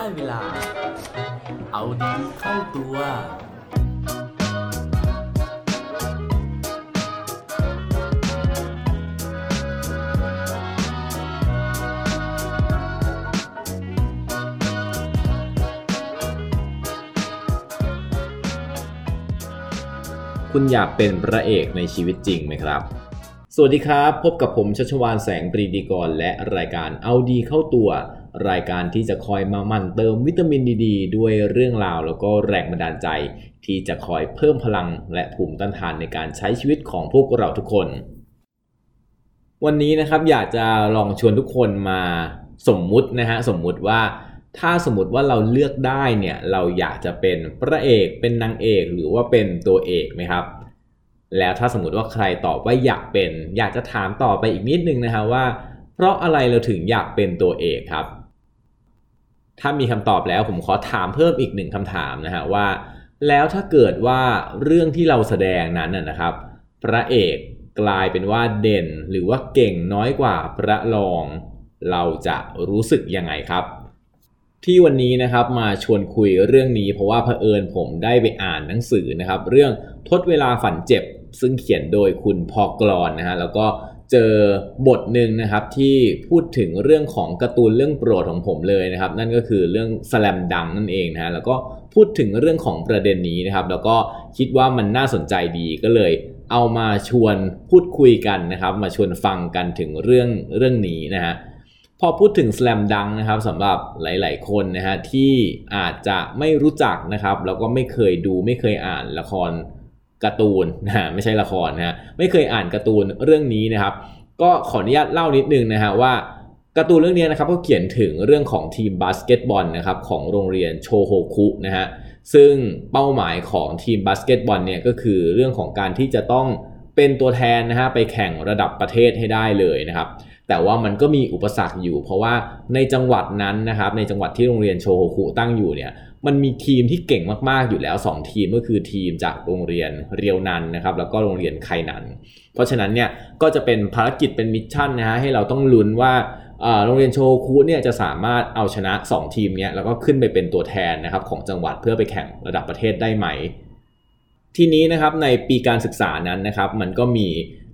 ได้เวลา เอาดีเข้าตัว คุณอยากเป็นพระเอกในชีวิตจริงไหมครับสวัสดีครับ พบกับผมชัชวานแสงปรีดีกรและรายการเอาดีเข้าตัว รายการที่จะคอยมามั่นเติมวิตามินดีดด้วยเรื่องราวแล้วก็แรงบันดาลใจ ที่จะคอยเพิ่มพลังและภูมิต้านทานในการใช้ชีวิตของพวกเราทุกคน วันนี้นะครับอยากจะลองชวนทุกคนมาสมมุตินะฮะสมมุติว่าถ้าสมมติว่าเราเลือกได้เนี่ยเราอยากจะเป็นพระเอกเป็นนางเอกหรือว่าเป็นตัวเอกไหมครับ แล้วถ้าสมมติว่าใครตอบว่าอยากเป็น อยากจะถามต่อไปอีกนิดนึงนะฮะว่า เพราะอะไรเราถึงอยากเป็นตัวเอกครับ ถ้ามีคำตอบแล้วผมขอถามเพิ่มอีกหนึ่งคำถามนะฮะว่า แล้วถ้าเกิดว่าเรื่องที่เราแสดงนั้นนะครับ พระเอกกลายเป็นว่าเด่นหรือว่าเก่งน้อยกว่าพระรอง เราจะรู้สึกยังไงครับ ที่วันนี้นะครับมาชวนคุยเรื่องนี้ เพราะว่าเผอิญผมได้ไปอ่านหนังสือนะครับ เรื่องทดเวลาฝันเจ็บซึ่งเขียนโดยคุณพอกรอนนะฮะแล้วก็ เจอบทหนึ่งนะครับที่พูดถึงเรื่องของการ์ตูนเรื่องโปรดของผมเลยนะครับ นั่นก็คือเรื่องสแลมดังนั่นเองนะฮะแล้วก็พูดถึงเรื่องของประเด็นนี้นะครับ แล้วก็คิดว่ามันน่าสนใจดีก็เลย เอามาชวนพูดคุยกันนะครับ มาชวนฟังกันถึงเรื่องเรื่องนี้นะฮะพอพูดถึงสแลมดังนะครับสำหรับหลาย ๆ คนนะฮะที่อาจจะไม่รู้จักนะครับแล้วก็ไม่เคยดูไม่เคยอ่านละคร การ์ตูนนะฮะไม่ใช่ละครนะฮะไม่เคยอ่านการ์ตูนเรื่องนี้นะครับ ก็ขออนุญาตเล่านิดนึงนะฮะว่าการ์ตูนเรื่องนี้นะครับก็เขียนถึงเรื่องของทีมบาสเกตบอลนะครับของโรงเรียนโชโฮคุนะฮะซึ่งเป้าหมายของทีมบาสเกตบอลเนี่ยก็คือเรื่องของการที่จะต้องเป็นตัวแทนนะฮะไปแข่งระดับประเทศให้ได้เลยนะครับ แต่ว่ามันก็มีอุปสรรคอยู่ เพราะว่าในจังหวัดนั้นนะครับในจังหวัดที่โรงเรียนโชโฮคุตั้งอยู่เนี่ย มันมีทีมที่เก่งมากๆอยู่แล้ว 2 ทีมก็คือทีมจากโรงเรียนเรียวนันนะครับแล้วก็โรงเรียนไคนัน เพราะฉะนั้นเนี่ยก็จะเป็นภารกิจเป็น mission นะฮะให้เราต้องลุ้นว่าโรงเรียนโชโฮคุเนี่ยจะสามารถเอาชนะ 2 ทีมเนี้ยแล้วก็ขึ้นไปเป็นตัวแทนนะครับของจังหวัดเพื่อไปแข่งระดับประเทศได้ไหม ทีนี้นะครับในปีการศึกษานั้นนะครับมันก็มี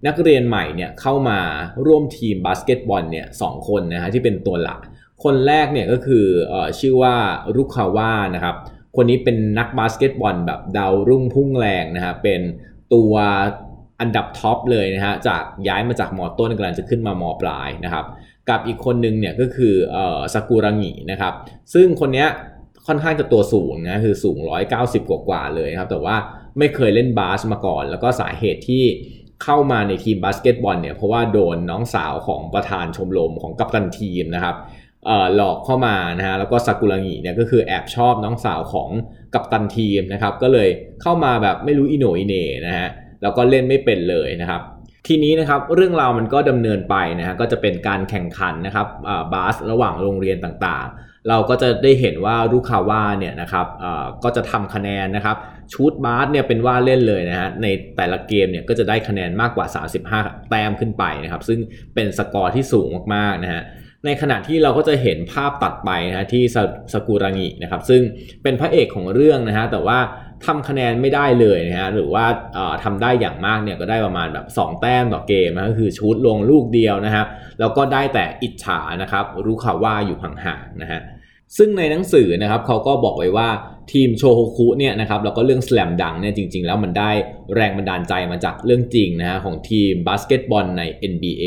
นักเรียนใหม่เนี่ยเข้ามาร่วมทีมบาสเกตบอลเนี่ยสองคนนะฮะที่เป็นตัวหลัก คนแรกเนี่ยก็คืออชื่อว่ารุคาว่านะครับ คนนี้เป็นนักบาสเกตบอลแบบดาวรุ่งพุ่งแรงนะฮะเป็นตัวอันดับ top เลยนะฮะจากย้ายมาจากมอต้นกำลังจะขึ้นมามอปลายนะครับ กับอีกคนนึงเนี่ยก็คือซากุระงินะครับ ซึ่งคนนี้ค่อนข้างจะตัวสูงนะคือสูง 190 กว่ากว่าเลยครับ แต่ว่าไม่เคยเล่นบาสมาก่อน แล้วก็สาเหตุที่เข้ามาในทีมบาสเกตบอลเนี่ยเพราะว่าโดนน้องสาวของประธานชมรมของกัปตันทีมนะครับ หลอกเข้ามานะฮะแล้วก็ซากุระงิเนี่ยก็คือแอบชอบน้องสาวของกัปตันทีมนะครับก็เลยเข้ามาแบบไม่รู้อีโหน่อีเหน่นะฮะแล้วก็เล่นไม่เป็นเลยนะครับ ทีนี้นะครับเรื่องราวมันก็ดำเนินไปนะฮะก็จะเป็นการแข่งขันนะครับบาสระหว่างโรงเรียนต่างๆ เราก็จะได้เห็นว่ารุคาว่าเนี่ยนะครับก็จะทำคะแนนนะครับชูดบาสเนี่ยเป็นว่าเล่นเลยนะฮะในแต่ละเกมเนี่ยก็จะได้คะแนนมากกว่า 35 แต้มขึ้นไปนะครับซึ่งเป็นสกอร์ที่สูงมากๆนะฮะ ในขณะที่เราก็จะเห็นภาพตัดไปนะที่สกุรังินะครับ ซึ่งเป็นพระเอกของเรื่องนะฮะแต่ว่าทำคะแนนไม่ได้เลยนะฮะหรือว่าทำได้อย่างมากเนี่ยก็ได้ประมาณแบบ2 แต้มต่อเกมนะก็คือชูดลงลูกเดียวนะฮะแล้วก็ได้แต่อิจฉานะครับรู้ข่าวว่าอยู่ห่างๆนะฮะซึ่งในหนังสือนะครับเขาก็บอกไว้ว่าทีมโชโฮคุเนี่ยนะครับแล้วก็เรื่อง Slam Dunk เนี่ยจริง ๆ แล้วมันได้แรงบันดาลใจมาจากเรื่องจริงนะฮะของทีมบาสเกตบอลใน NBA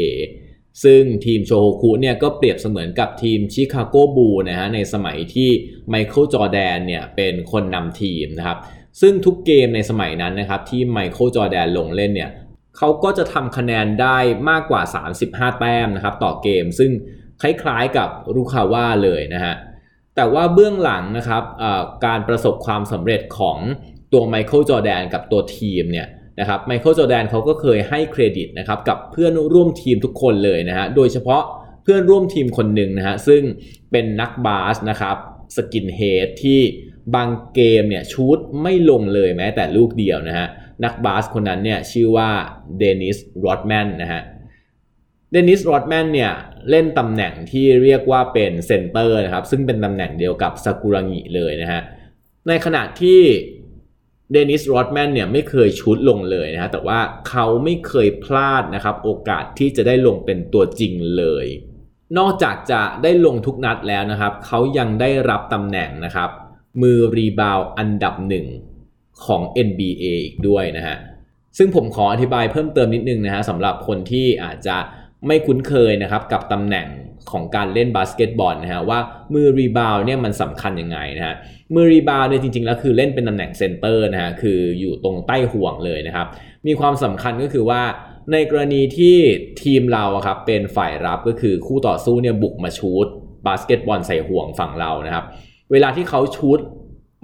ซึ่งทีมโชโฮคุเนี่ยก็เปรียบเสมือนกับทีม Chicago Bulls นะฮะในสมัยที่ไมเคิลจอร์แดนเนี่ยเป็นคนนำทีมนะครับ ซึ่งทุกเกมในสมัยนั้นนะครับที่ไมเคิลจอร์แดนลงเล่นเนี่ยเขาก็จะทำคะแนนได้มากกว่า 35 แต้มนะครับต่อเกม ซึ่งคล้ายๆกับรูคาว่าเลยนะฮะแต่ว่าเบื้องหลังนะครับการประสบความสำเร็จของตัวไมเคิลจอร์แดนกับตัวทีมเนี่ย นะครับไมเคิลจอร์แดนเขาก็เคยให้เครดิตนะครับกับเพื่อนร่วมทีมทุกคนเลยนะฮะโดยเฉพาะเพื่อนร่วมทีมคนหนึ่งนะฮะซึ่งเป็นนักบาสนะครับ skinhead ที่บางเกมเนี่ยชู้ตไม่ลงเลยแม้แต่ลูกเดียวนะฮะนักบาสคนนั้นเนี่ยชื่อว่าเดนิสโรดแมนนะฮะเดนิสโรดแมนเนี่ยเล่นตำแหน่งที่เรียกว่าเป็นเซนเตอร์นะครับซึ่งเป็นตำแหน่งเดียวกับซากุระงิเลยนะฮะในขณะที่ เดนิสโรดแมนเนี่ยไม่เคยชู้ตลงเลยนะฮะแต่ว่าเขาไม่เคยพลาดนะครับโอกาสที่จะได้ลงเป็นตัวจริงเลย นอกจากจะได้ลงทุกนัดแล้วนะครับ เขายังได้รับตำแหน่งนะครับ มือ rebound อันดับหนึ่งของ NBA อีกด้วยนะฮะซึ่งผมขออธิบายเพิ่มเติมนิดนึงนะฮะสำหรับคนที่อาจจะ ไม่คุ้นเคยนะครับกับตำแหน่งของการเล่นบาสเกตบอลนะฮะว่ามือ rebound เนี่ยมันสำคัญยังไงนะฮะมือ rebound เนี่ยจริงๆแล้วคือเล่นเป็นตำแหน่งเซนเตอร์นะฮะคืออยู่ตรงใต้ห่วงเลยนะครับ มีความสำคัญก็คือว่าในกรณีที่ทีมเราครับเป็นฝ่ายรับก็คือคู่ต่อสู้เนี่ยบุกมาชู้ตบาสเกตบอลใส่ห่วงฝั่งเรานะครับ เวลาที่เขาชู้ต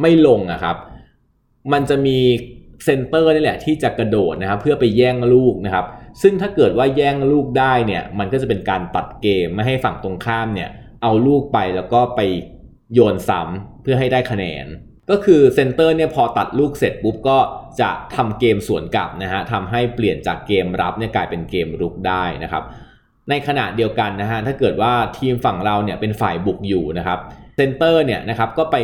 ไม่ลงนะครับ มันจะมีเซนเตอร์นี่แหละที่จะกระโดดนะครับเพื่อไปแย่งลูกนะครับ ซึ่งถ้าเกิดว่าแย่งลูกได้เนี่ย มันก็จะเป็นการตัดเกมไม่ให้ฝั่งตรงข้ามเนี่ย เอาลูกไปแล้วก็ไปโยนซ้ำเพื่อให้ได้คะแนน ก็คือเซนเตอร์เนี่ยพอตัดลูกเสร็จปุ๊บก็จะทำเกมสวนกลับนะฮะทำให้เปลี่ยนจากเกมรับเนี่ยกลายเป็นเกมรุกได้นะครับ ในขณะเดียวกันนะฮะถ้าเกิดว่าทีมฝั่งเราเนี่ยเป็นฝ่ายบุกอยู่นะครับเซนเตอร์เนี่ยนะครับก็ไป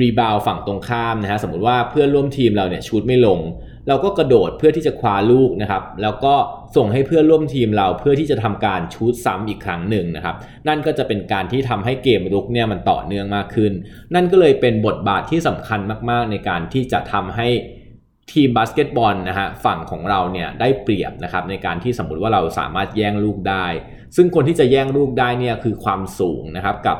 rebound ฝั่งตรงข้ามนะฮะสมมติว่าเพื่อนร่วมทีมเราเนี่ยชู้ตไม่ลง เราก็กระโดดเพื่อที่จะคว้าลูกนะครับ แล้วก็ส่งให้เพื่อนร่วมทีมเราเพื่อที่จะทำการชู้ตซ้ำอีกครั้งหนึ่งนะครับ นั่นก็จะเป็นการที่ทำให้เกมรุกเนี่ยมันต่อเนื่องมากขึ้น นั่นก็เลยเป็นบทบาทที่สำคัญมากๆ ในการที่จะทำให้ทีมบาสเกตบอลนะฮะฝั่งของเราเนี่ยได้เปรียบนะครับในการที่สมมติว่าเราสามารถแย่งลูกได้ ซึ่งคนที่จะแย่งลูกได้เนี่ยคือความสูงนะครับกับ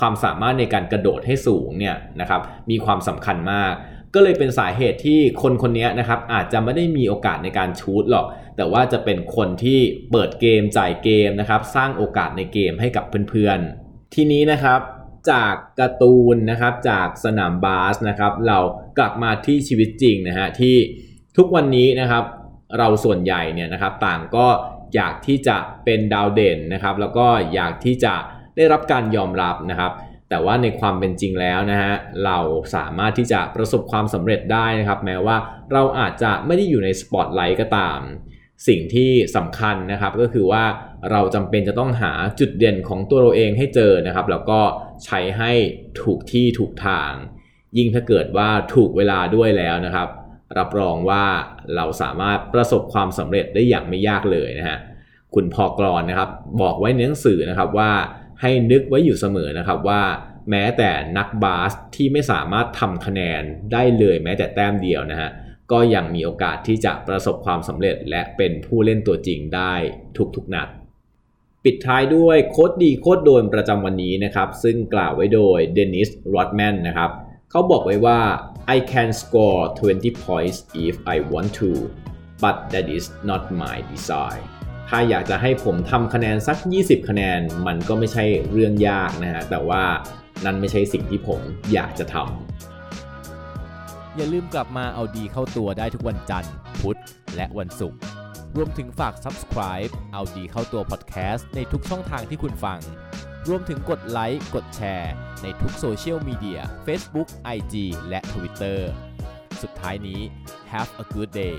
ความสามารถในการกระโดดให้สูงเนี่ยนะครับมีความสำคัญมาก ก็เลยเป็นสาเหตุที่คนคนนี้นะครับอาจจะไม่ได้มีโอกาสในการชูตหรอก แต่ว่าจะเป็นคนที่เปิดเกมจ่ายเกมนะครับสร้างโอกาสในเกมให้กับเพื่อนๆ ทีนี้นะครับจากการ์ตูนนะครับจากสนามบาสนะครับเรากลับมาที่ชีวิตจริงนะฮะที่ทุกวันนี้นะครับเราส่วนใหญ่เนี่ยนะครับต่างก็อยากที่จะเป็นดาวเด่นนะครับแล้วก็อยากที่จะได้รับการยอมรับนะครับ แต่ว่าในความเป็นจริงแล้วนะฮะเราสามารถที่จะประสบความสำเร็จได้นะครับ แม้ว่าเราอาจจะไม่ได้อยู่ในสปอตไลท์ก็ตาม สิ่งที่สำคัญนะครับก็คือว่าเราจำเป็นจะต้องหาจุดเด่นของตัวเราเองให้เจอนะครับ แล้วก็ใช้ให้ถูกที่ถูกทาง ยิ่งถ้าเกิดว่าถูกเวลาด้วยแล้วนะครับ รับรองว่าเราสามารถประสบความสำเร็จได้อย่างไม่ยากเลยนะฮะคุณพอกรอนนะครับ บอกไว้ในหนังสือนะครับว่า ให้นึกไว้อยู่เสมอนะครับว่าแม้แต่นักบาสที่ไม่สามารถทำคะแนนได้เลยแม้แต่แต้มเดียวนะฮะก็ยังมีโอกาสที่จะประสบความสำเร็จและเป็นผู้เล่นตัวจริงได้ทุกๆนัด ปิดท้ายด้วยโค้ดดีโค้ดโดนประจำวันนี้นะครับ ซึ่งกล่าวไว้โดยเดนิสโรดแมนนะครับ เขาบอกไว้ว่า I can score 20 points if I want to but that is not my desire ถ้าอยากจะให้ผมทำคะแนนสัก 20 คะแนน มันก็ไม่ใช่เรื่องยากนะฮะ แต่ว่านั่นไม่ใช่สิ่งที่ผมอยากจะทำ อย่าลืมกลับมาเอาดีเข้าตัวได้ทุกวันจันทร์ พุธ และวันศุกร์ รวมถึงฝาก subscribe เอาดีเข้าตัว podcast ในทุกช่องทางที่คุณฟัง รวมถึงกดไลค์ กดแชร์ ในทุกโซเชียลมีเดีย Facebook, IG และ Twitter สุดท้ายนี้ have a good day